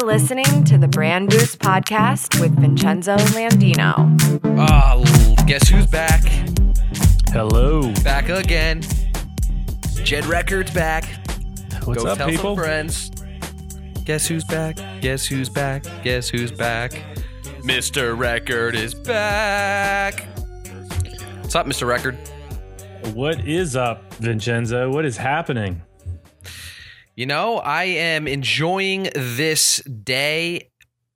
You're listening to the Brand Boost Podcast with Vincenzo Landino. Oh, guess who's back? Hello. Back again. Jed Records back. What's Go up, tell people? some friends. Guess who's back? Guess who's back? Guess who's back? Mr. Record is back. What's up, Mr. Record? What is up, Vincenzo? What is happening? You know, I am enjoying this day.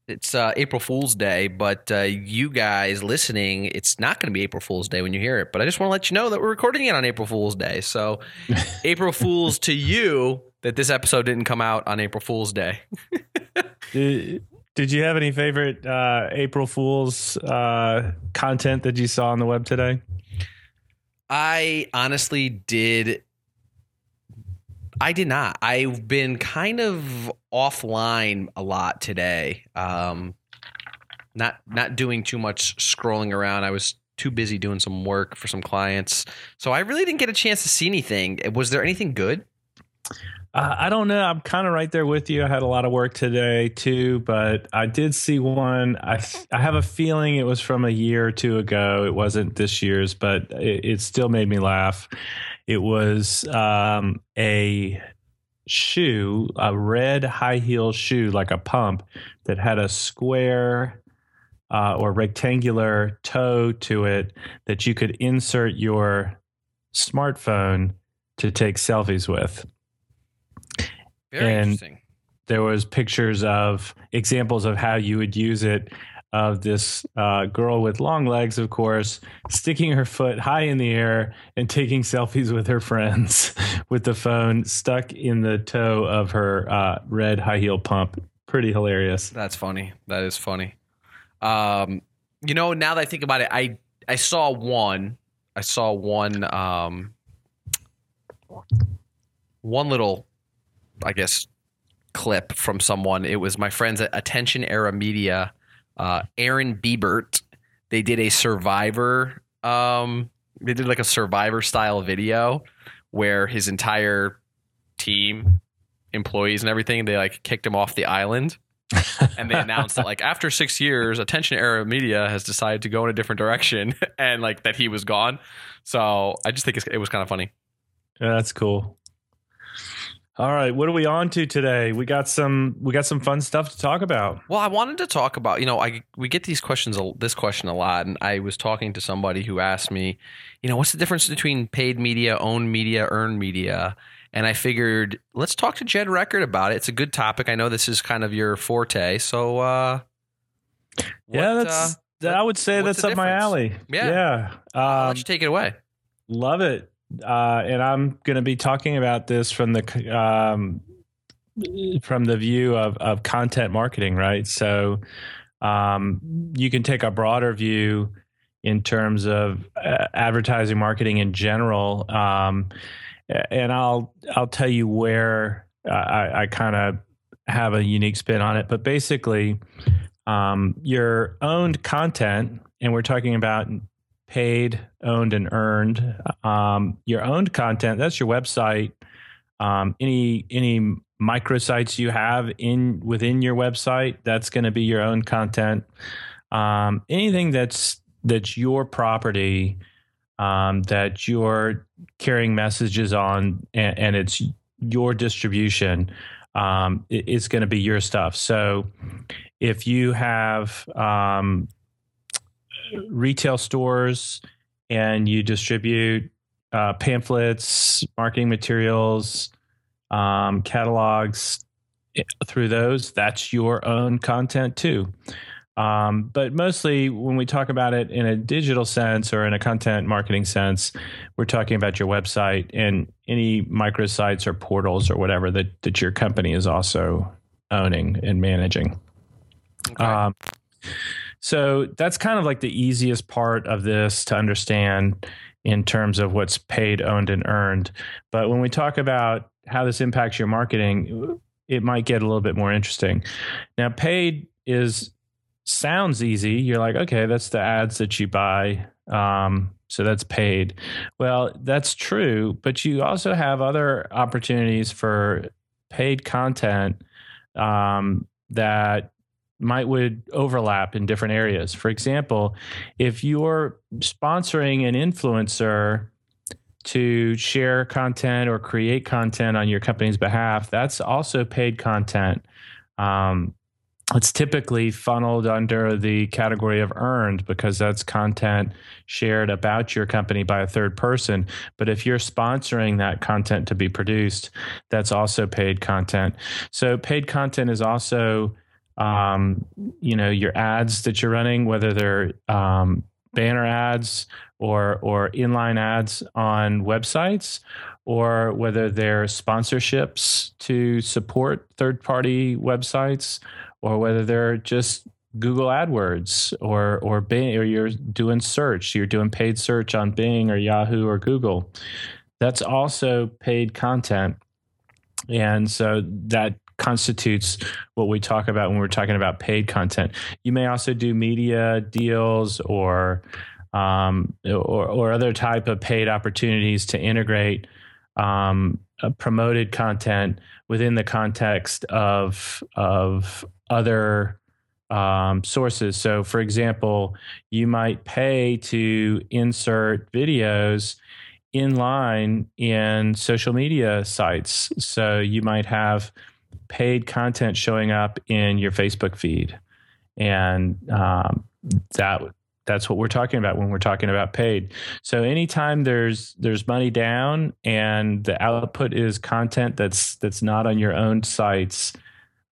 It's uh, April Fool's Day, but uh, you guys listening, it's not going to be April Fool's Day when you hear it. But I just want to let you know that we're recording it on April Fool's Day. So, April Fool's to you that this episode didn't come out on April Fool's Day. Did, did you have any favorite uh, April Fool's uh, content that you saw on the web today? I honestly did. I did not. I've been kind of offline a lot today. Um, not not doing too much scrolling around. I was too busy doing some work for some clients, so I really didn't get a chance to see anything. Was there anything good? Uh, I don't know. I'm kind of right there with you. I had a lot of work today too, but I did see one. I I have a feeling it was from a year or two ago. It wasn't this year's, but it, it still made me laugh. It was um, a shoe, a red high heel shoe, like a pump that had a square uh, or rectangular toe to it that you could insert your smartphone to take selfies with Very And- interesting. there was pictures of examples of how you would use it of this uh, girl with long legs of course sticking her foot high in the air and taking selfies with her friends with the phone stuck in the toe of her uh, red high heel pump pretty hilarious That's funny. That is funny. Um, you know, now that I think about it, I I saw one. I saw one. Um, one little, I guess, clip from someone. It was my friends at Attention Era Media, uh, Aaron Biebert. They did a Survivor. Um, they did like a Survivor style video where his entire team, employees, and everything, they like kicked him off the island and they announced that like after six years attention era media has decided to go in a different direction and like that he was gone so i just think it's, it was kind of funny Yeah, that's cool all right what are we on to today? We got some we got some fun stuff to talk about. Well i wanted to talk about you know i we get these questions this question a lot and i was talking to somebody who asked me you know what's the difference between paid media owned media earned media? And i figured let's talk to jed record about it. It's a good topic. I know this is kind of your forte so uh yeah that's uh, i would say that's up my alley. Yeah. yeah I'll um, let you take it away? Love it. Uh, and I'm going to be talking about this from the um, from the view of of content marketing, right? So um, you can take a broader view in terms of uh, advertising marketing in general, um, and I'll I'll tell you where I, I kind of have a unique spin on it. But basically, um, your owned content, and we're talking about paid, owned, and earned. Um, your owned content, that's your website. Um, any any microsites you have in within your website, that's going to be your own content. Um, anything that's that's your property um, that you're carrying messages on, and, and it's your distribution. Um, it- it's going to be your stuff. So, if you have um, retail stores and you distribute uh, pamphlets, marketing materials, um, catalogs eh, through those, that's your own content too. Um, but mostly when we talk about it in a digital sense or in a content marketing sense, we're talking about your website and any microsites or portals or whatever that, that your company is also owning and managing. Okay. Um, so that's kind of like the easiest part of this to understand in terms of what's paid, owned, and earned. But when we talk about how this impacts your marketing, it might get a little bit more interesting. Now, paid is sounds easy. You're like, okay, that's the ads that you buy. Um, so that's paid. Well, that's true, but you also have other opportunities for paid content um, that might would overlap in different areas. For example, if you're sponsoring an influencer to share content or create content on your company's behalf, that's also paid content. Um, it's typically funneled under the category of earned because that's content shared about your company by a third person. But if you're sponsoring that content to be produced, that's also paid content. So paid content is also, um, you know, your ads that you're running, whether they're um, banner ads or or inline ads on websites or whether they're sponsorships to support third party websites or whether they're just Google AdWords or or Bing or you're doing search, you're doing paid search on Bing or Yahoo or Google. That's also paid content. And so that constitutes what we talk about when we're talking about paid content. You may also do media deals or um, or, or other type of paid opportunities to integrate um, promoted content within the context of of other um, sources. So, for example, you might pay to insert videos in line in social media sites. So, you might have paid content showing up in your Facebook feed, and um, that that's what we're talking about when we're talking about paid. So anytime there's there's money down and the output is content that's that's not on your own sites,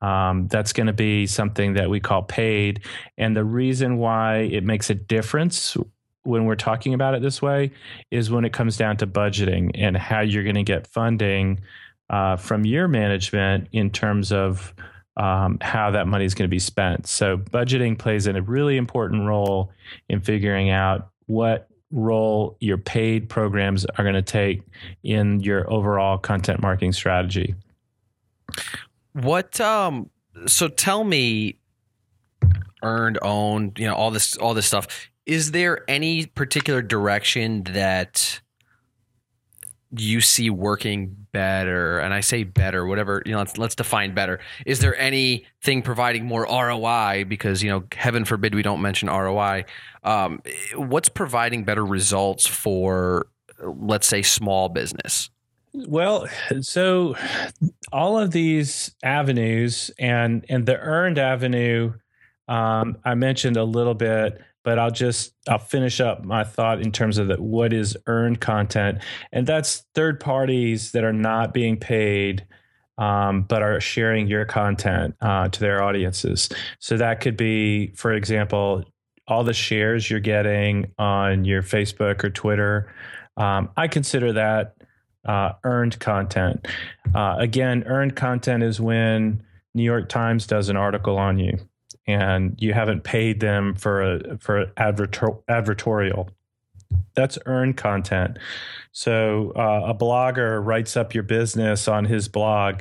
um, that's going to be something that we call paid. And the reason why it makes a difference when we're talking about it this way is when it comes down to budgeting and how you're going to get funding uh, from your management in terms of um, how that money is going to be spent. So budgeting plays in a really important role in figuring out what role your paid programs are going to take in your overall content marketing strategy. What um so tell me earned, owned, you know, all this all this stuff. Is there any particular direction that you see working better? And I say better, whatever, you know, let's let's define better. Is there anything providing more ROI because, you know, heaven forbid we don't mention ROI. Um, what's providing better results for let's say small business? Well, so all of these avenues and and the earned avenue, um, I mentioned a little bit, but I'll just I'll finish up my thought in terms of the, what is earned content, and that's third parties that are not being paid. Um, but are sharing your content uh, to their audiences. So that could be, for example, all the shares you're getting on your Facebook or Twitter. Um, I consider that uh, earned content. Uh, again, earned content is when New York Times does an article on you, and you haven't paid them for a for advertor- advertorial. That's earned content. So uh, a blogger writes up your business on his blog.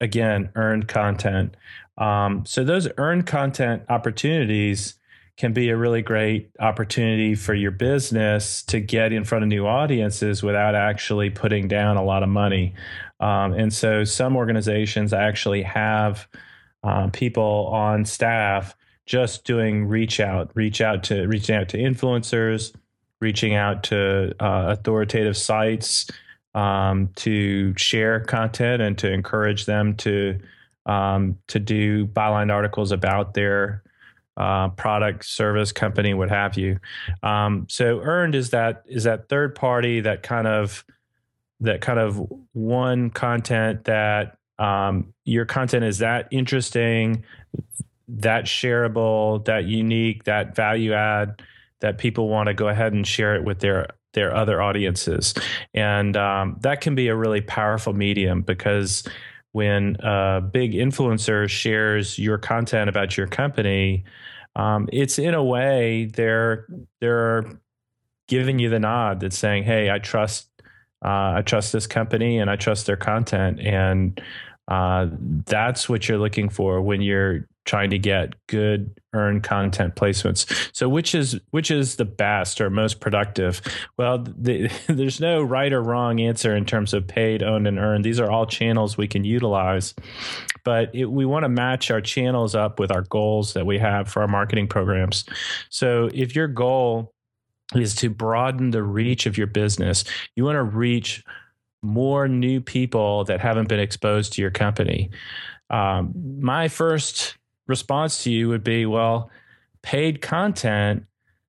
Again, earned content. Um, so those earned content opportunities can be a really great opportunity for your business to get in front of new audiences without actually putting down a lot of money. Um, and so some organizations actually have uh, people on staff just doing reach out, reach out to reaching out to influencers, reaching out to uh, authoritative sites um, to share content and to encourage them to um, to do byline articles about their uh, product, service, company, what have you. Um, so earned is that is that third party that kind of that kind of one content that um, your content is that interesting, that shareable, that unique, that value add that people want to go ahead and share it with their their other audiences, and um, that can be a really powerful medium because when a big influencer shares your content about your company, um, it's in a way they're they're giving you the nod that's saying, "Hey, I trust uh, I trust this company and I trust their content," and uh, that's what you're looking for when you're trying to get good earned content placements. So which is which is the best or most productive? Well, the, there's no right or wrong answer in terms of paid, owned, and earned. These are all channels we can utilize, but it, we want to match our channels up with our goals that we have for our marketing programs. So if your goal is to broaden the reach of your business, you want to reach more new people that haven't been exposed to your company. Um, my first response to you would be well, paid content,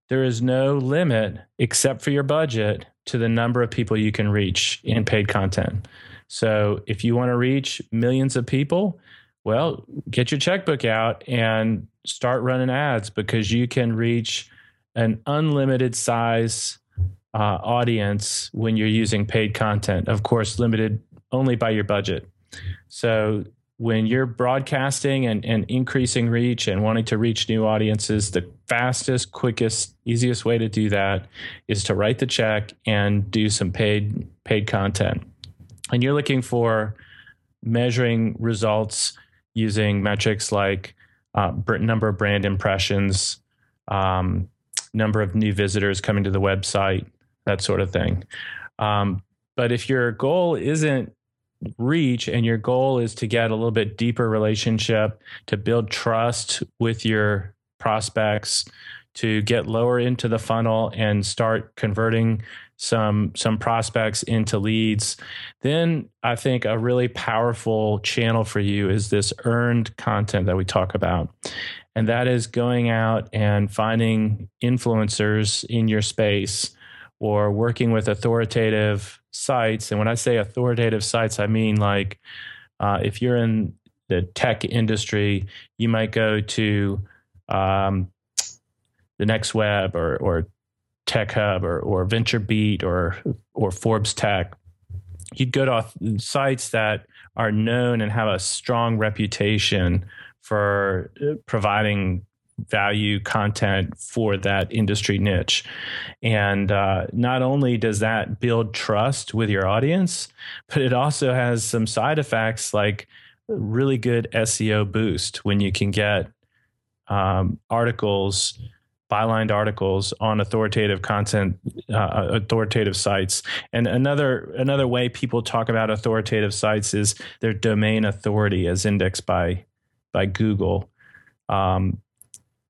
there is no limit except for your budget to the number of people you can reach in paid content. So if you want to reach millions of people, well, get your checkbook out and start running ads because you can reach an unlimited size uh, audience when you're using paid content. Of course, limited only by your budget. So when you're broadcasting and, and increasing reach and wanting to reach new audiences, the fastest, quickest, easiest way to do that is to write the check and do some paid paid content. And you're looking for measuring results using metrics like uh, number of brand impressions, um, number of new visitors coming to the website, that sort of thing. Um, but if your goal isn't reach and your goal is to get a little bit deeper relationship to build trust with your prospects to get lower into the funnel and start converting some some prospects into leads then i think a really powerful channel for you is this earned content that we talk about and that is going out and finding influencers in your space or working with authoritative sites. And when I say authoritative sites, I mean like uh, if you're in the tech industry, you might go to um, the Next Web or, or Tech Hub or, or VentureBeat or or Forbes Tech. You'd go to sites that are known and have a strong reputation for uh, providing value content for that industry niche. And uh, not only does that build trust with your audience, but it also has some side effects like really good SEO boost when you can get um, articles bylined articles on authoritative content uh, authoritative sites and another another way people talk about authoritative sites is their domain authority as indexed by by google um,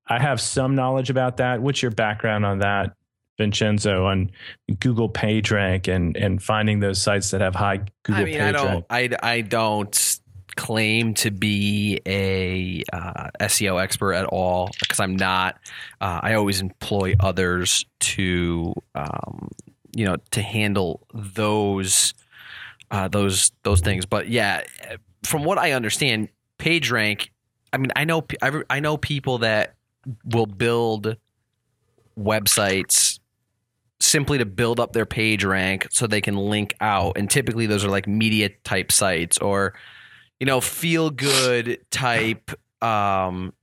I have some knowledge about that. What's your background on that, Vincenzo, on Google PageRank and and finding those sites that have high Google I mean, PageRank? I don't, I, I don't claim to be a uh, SEO expert at all because I'm not. Uh, I always employ others to, um, you know, to handle those uh, those those things. But yeah, from what I understand, PageRank. I mean, I know I know people that will build websites simply to build up their page rank so they can link out and typically those are like media type sites or you know feel good type um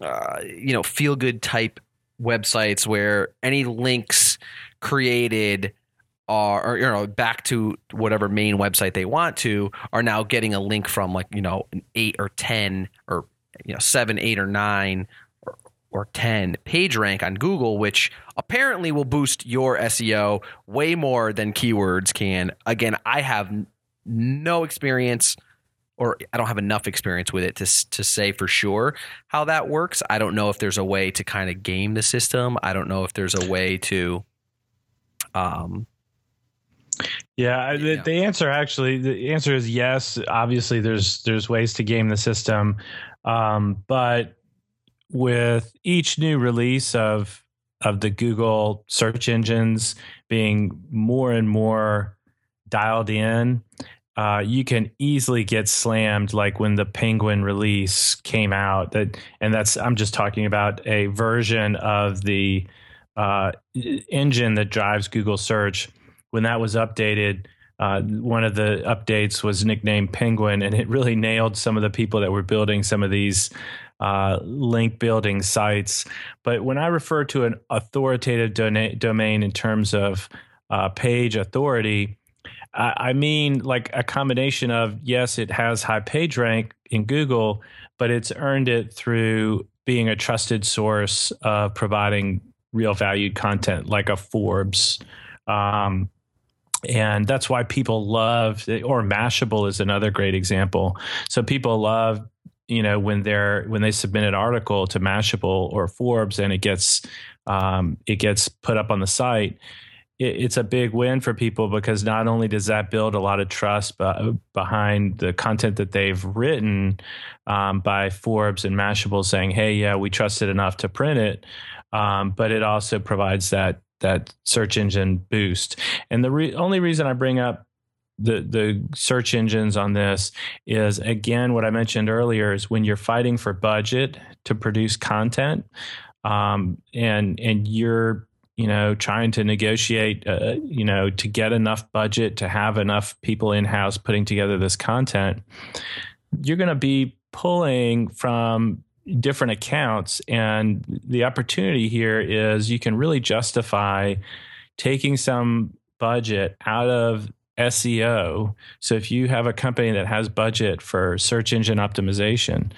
uh, you know feel good type websites where any links created are you know back to whatever main website they want to are now getting a link from like you know an 8 or 10 or you know 7 8 or 9 or or 10 page rank on Google, which apparently will boost your SEO way more than keywords can. Again, I have no experience or I don't have enough experience with it to, to say for sure how that works. I don't know if there's a way to kind of game the system. I don't know if there's a way to um, yeah, the, the, answer actually the answer is yes. Obviously, there's there's ways to game the system, um, but with each new release of of the Google search engines being more and more dialed in, uh, you can easily get slammed. Like when the Penguin release came out, that and that's I'm just talking about a version of the uh, engine that drives Google search. When that was updated, uh, one of the updates was nicknamed Penguin, and it really nailed some of the people that were building some of these uh, link building sites. But when I refer to an authoritative domain in terms of uh, page authority, I, I mean like a combination of yes, it has high page rank in Google, but it's earned it through being a trusted source of providing real valued content like a Forbes. Um, and that's why people love or mashable is another great example. So people love you know when they're when they submit an article to mashable or forbes and it gets um, it gets put up on the site it, it's a big win for people because not only does that build a lot of trust behind the content that they've written um, by forbes and mashable saying hey yeah we trusted enough to print it um, but it also provides that that search engine boost. And the re- only reason I bring up the the search engines on this is again what I mentioned earlier is when you're fighting for budget to produce content, um, and and you're you know trying to negotiate uh, you know to get enough budget to have enough people in house putting together this content, you're going to be pulling from different accounts. And the opportunity here is you can really justify taking some budget out of SEO. So if you have a company that has budget for search engine optimization,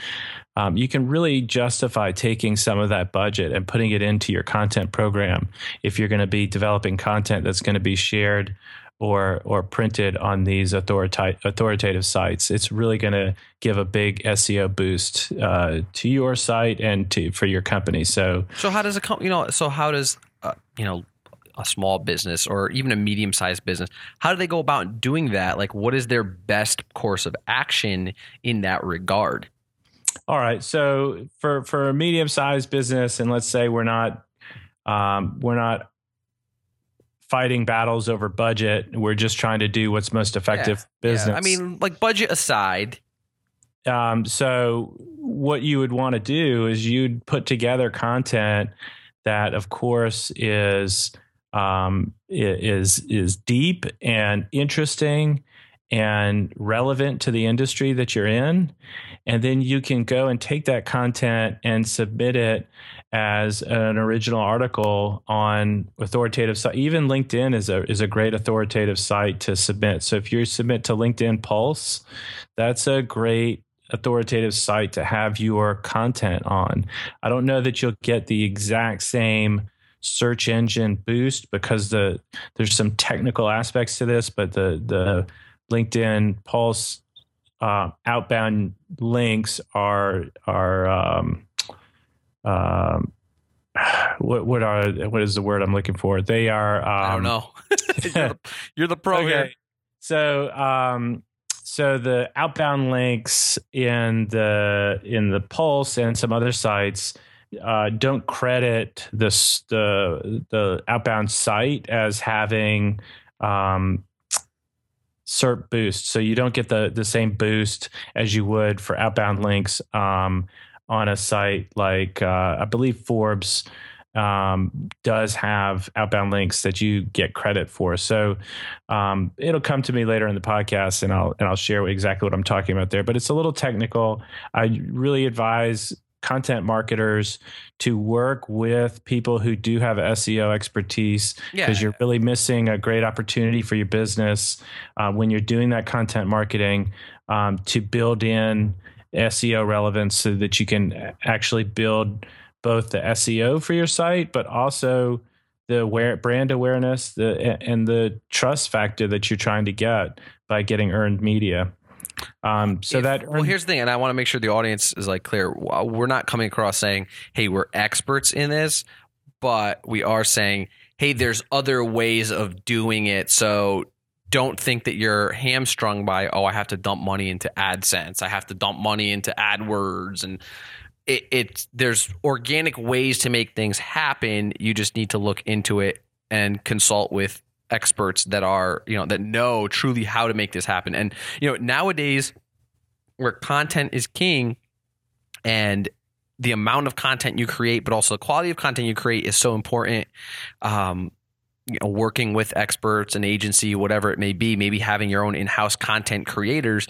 um, you can really justify taking some of that budget and putting it into your content program if you're going to be developing content that's going to be shared or or printed on these authoritative authoritative sites. It's really going to give a big SEO boost uh, to your site and to for your company. So so how does a company you know so how does uh, you know a small business or even a medium sized business how do they go about doing that like what is their best course of action in that regard all right so for for a medium sized business and let's say we're not um, we're not fighting battles over budget. We're just trying to do what's most effective yeah, business. Yeah. I mean, like budget aside. Um, so what you would want to do is you'd put together content that, of course, is um, is is deep and interesting and relevant to the industry that you're in. And then you can go and take that content and submit it as an original article on authoritative site. Even LinkedIn is a is a great authoritative site to submit. So if you submit to LinkedIn Pulse, that's a great authoritative site to have your content on. I don't know that you'll get the exact same search engine boost because the there's some technical aspects to this, but the the LinkedIn Pulse uh, outbound links are are um, um, what what are what is the word I'm looking for? They are. Um, I don't um, know. you're, the, you're, the, pro okay. here. So um, so the outbound links in the in the Pulse and some other sites uh, don't credit this the the outbound site as having um, SERP boost. So you don't get the the same boost as you would for outbound links um, on a site like uh, I believe Forbes um, does have outbound links that you get credit for. So um, it'll come to me later in the podcast, and I'll and I'll share exactly what I'm talking about there. But it's a little technical. I really advise content marketers to work with people who do have SEO expertise because yeah. you're really missing a great opportunity for your business uh, when you're doing that content marketing um, to build in SEO relevance so that you can actually build both the SEO for your site, but also the aware, brand awareness the, and the trust factor that you're trying to get by getting earned media. Um, so if, that well, here's the thing, and I want to make sure the audience is like clear. We're not coming across saying, "Hey, we're experts in this," but we are saying, "Hey, there's other ways of doing it." So don't think that you're hamstrung by, "Oh, I have to dump money into AdSense. I have to dump money into AdWords," and it, it's there's organic ways to make things happen. You just need to look into it and consult with experts that are you know that know truly how to make this happen. And you know nowadays where content is king and the amount of content you create but also the quality of content you create is so important um, you know working with experts an agency whatever it may be maybe having your own in-house content creators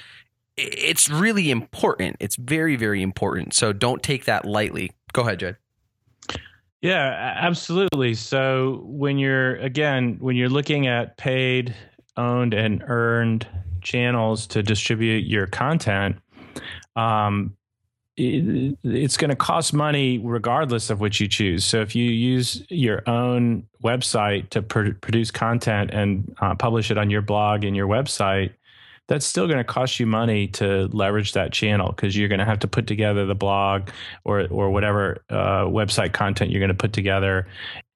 it's really important. It's very very important. So don't take that lightly. Go ahead jed yeah, absolutely. So when you're again when you're looking at paid owned and earned channels to distribute your content, um, it, it's going to cost money regardless of what you choose. So if you use your own website to pr- produce content and uh, publish it on your blog and your website, that's still going to cost you money to leverage that channel because you're going to have to put together the blog or or whatever uh, website content you're going to put together.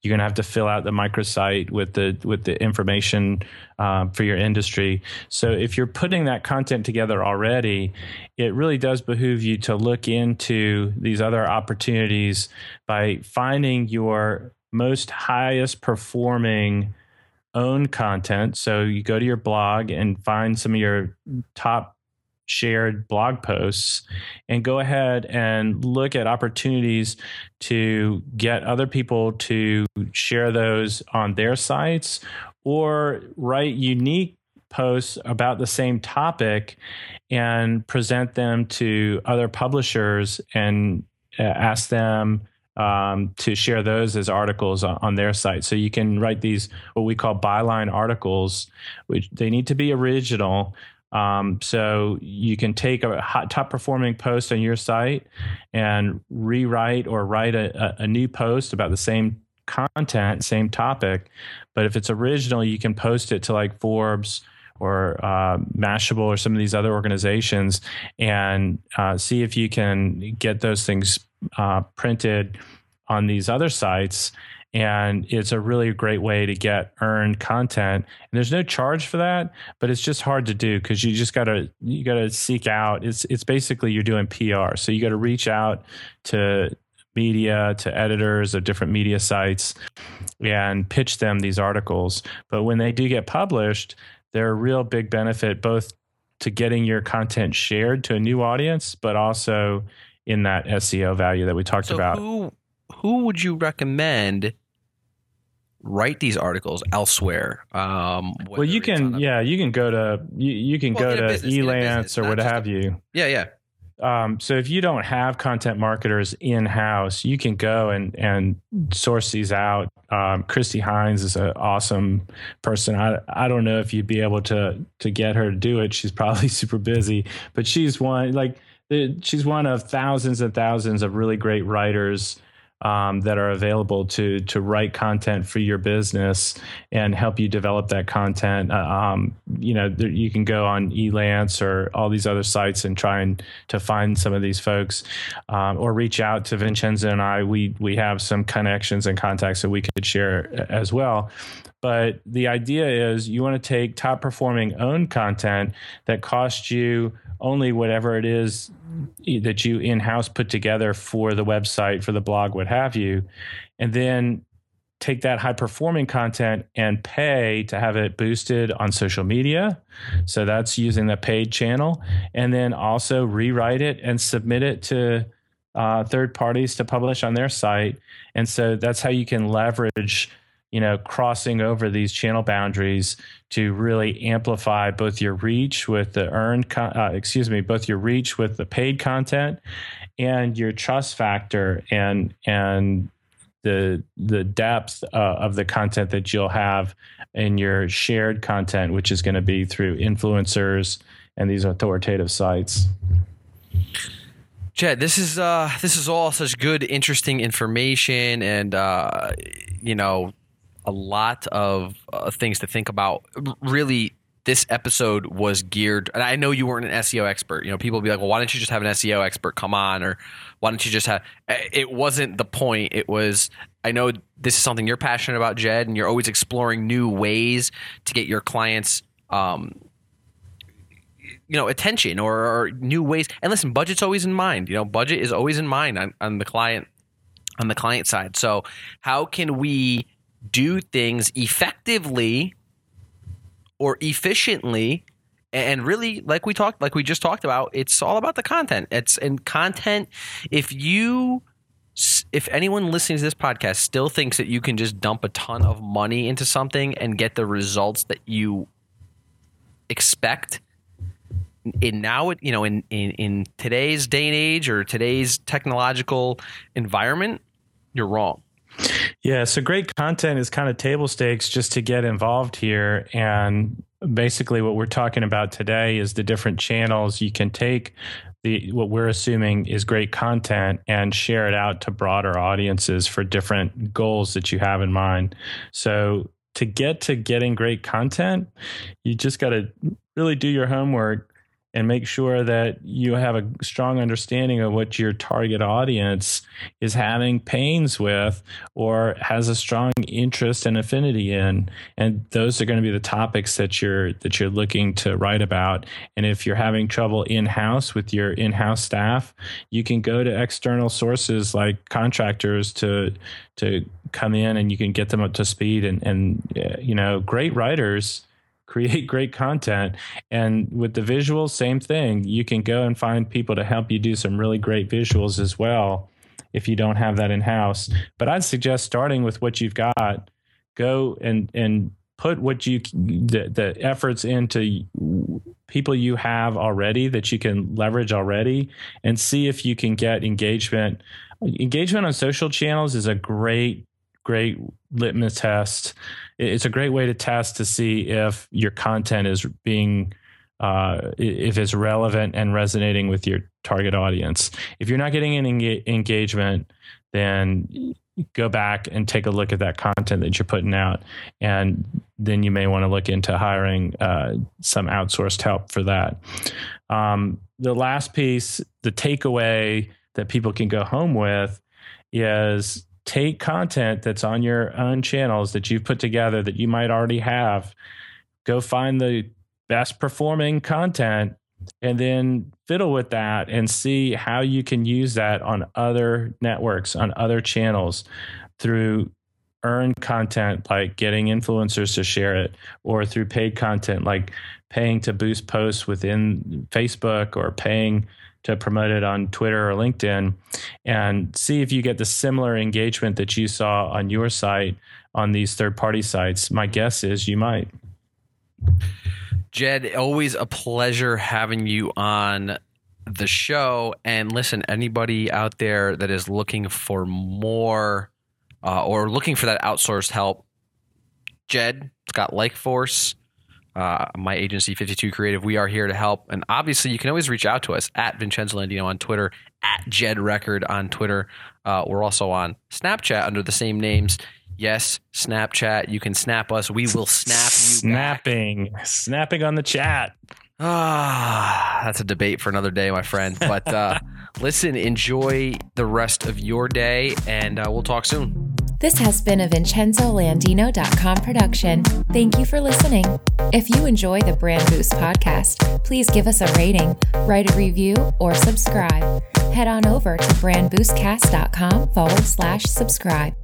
You're going to have to fill out the microsite with the with the information uh, for your industry. So if you're putting that content together already, it really does behoove you to look into these other opportunities by finding your most highest performing own content. So you go to your blog and find some of your top shared blog posts and go ahead and look at opportunities to get other people to share those on their sites or write unique posts about the same topic and present them to other publishers and uh, ask them um, to share those as articles on, their site. So you can write these what we call byline articles, which they need to be original. Um, so you can take a hot, top performing post on your site and rewrite or write a, a, a new post about the same content, same topic. But if it's original, you can post it to like Forbes or uh, Mashable or some of these other organizations and uh, see if you can get those things uh, printed on these other sites and it's a really great way to get earned content. And there's no charge for that but it's just hard to do because you just gotta you gotta seek out it's it's basically you're doing pr so you gotta reach out to media to editors of different media sites and pitch them these articles. But when they do get published they're a real big benefit both to getting your content shared to a new audience but also in that SEO value that we talked so about. Who who would you recommend write these articles elsewhere? Um, well, you can yeah, you can go to you, you can well, go to business, Elance or what have a, you. Yeah, yeah. Um, so if you don't have content marketers in house, you can go and and source these out. Um, Kristi Hines is an awesome person. I I don't know if you'd be able to to get her to do it. She's probably super busy, but she's one like she's one of thousands and thousands of really great writers um, that are available to to write content for your business and help you develop that content. Uh, um, you know, there, you can go on Elance or all these other sites and try and to find some of these folks, um, or reach out to Vincenzo and I. We we have some connections and contacts that we could share as well. But the idea is you want to take top performing owned content that costs you only whatever it is that you in house put together for the website, for the blog, what have you, and then take that high performing content and pay to have it boosted on social media. So that's using the paid channel, and then also rewrite it and submit it to uh, third parties to publish on their site. And so that's how you can leverage you know, crossing over these channel boundaries to really amplify both your reach with the earned, con- uh, excuse me, both your reach with the paid content and your trust factor and and the the depth uh, of the content that you'll have in your shared content, which is going to be through influencers and these authoritative sites. Jed, this is uh, this is all such good, interesting information, and uh, you know, a lot of uh, things to think about. Really, this episode was geared, and I know you weren't an SEO expert. You know, people be like, "Well, why don't you just have an SEO expert come on?" Or why don't you just have? It wasn't the point. It was. I know this is something you're passionate about, Jed, and you're always exploring new ways to get your clients. Um, you know, attention or, or new ways. And listen, budget's always in mind. You know, budget is always in mind on, on the client on the client side. So, how can we do things effectively or efficiently and really like we talked like we just talked about it's all about the content. It's and content if you if anyone listening to this podcast still thinks that you can just dump a ton of money into something and get the results that you expect in now you know in, in in today's day and age or today's technological environment you're wrong yeah, so great content is kind of table stakes just to get involved here. And basically what we're talking about today is the different channels you can take the what we're assuming is great content and share it out to broader audiences for different goals that you have in mind. So to get to getting great content, you just got to really do your homework and make sure that you have a strong understanding of what your target audience is having pains with or has a strong interest and affinity in. And those are going to be the topics that you're that you're looking to write about. And if you're having trouble in-house with your in-house staff you can go to external sources like contractors to to come in and you can get them up to speed and and uh, you know great writers create great content. And with the visuals, same thing. You can go and find people to help you do some really great visuals as well if you don't have that in house. But I'd suggest starting with what you've got. Go and and put what you the, the efforts into people you have already that you can leverage already and see if you can get engagement engagement on social channels is a great great litmus test. It's a great way to test to see if your content is being uh, if it's relevant and resonating with your target audience. If you're not getting any engagement, then go back and take a look at that content that you're putting out, and then you may want to look into hiring uh, some outsourced help for that. Um, the last piece, the takeaway that people can go home with, is take content that's on your own channels that you've put together that you might already have, go find the best performing content and then fiddle with that and see how you can use that on other networks, on other channels through earned content like getting influencers to share it or through paid content like paying to boost posts within Facebook or paying to promote it on Twitter or LinkedIn and see if you get the similar engagement that you saw on your site on these third party sites. My guess is you might. Jed, always a pleasure having you on the show. And listen, anybody out there that is looking for more uh, or looking for that outsourced help, Jed, Scott Lakeforce, uh, my agency 52 creative. We are here to help. And obviously you can always reach out to us at vincenzo landino on twitter at jed record on twitter. Uh, we're also on snapchat under the same names. Yes snapchat you can snap us. We will snap you snapping. Back. snapping on the chat. Ah that's a debate for another day my friend. But uh, listen enjoy the rest of your day and uh, we'll talk soon this has been a VincenzoLandino.com production. Thank you for listening. If you enjoy the Brand Boost podcast, please give us a rating, write a review, or subscribe. Head on over to brandboostcast.com forward slash subscribe.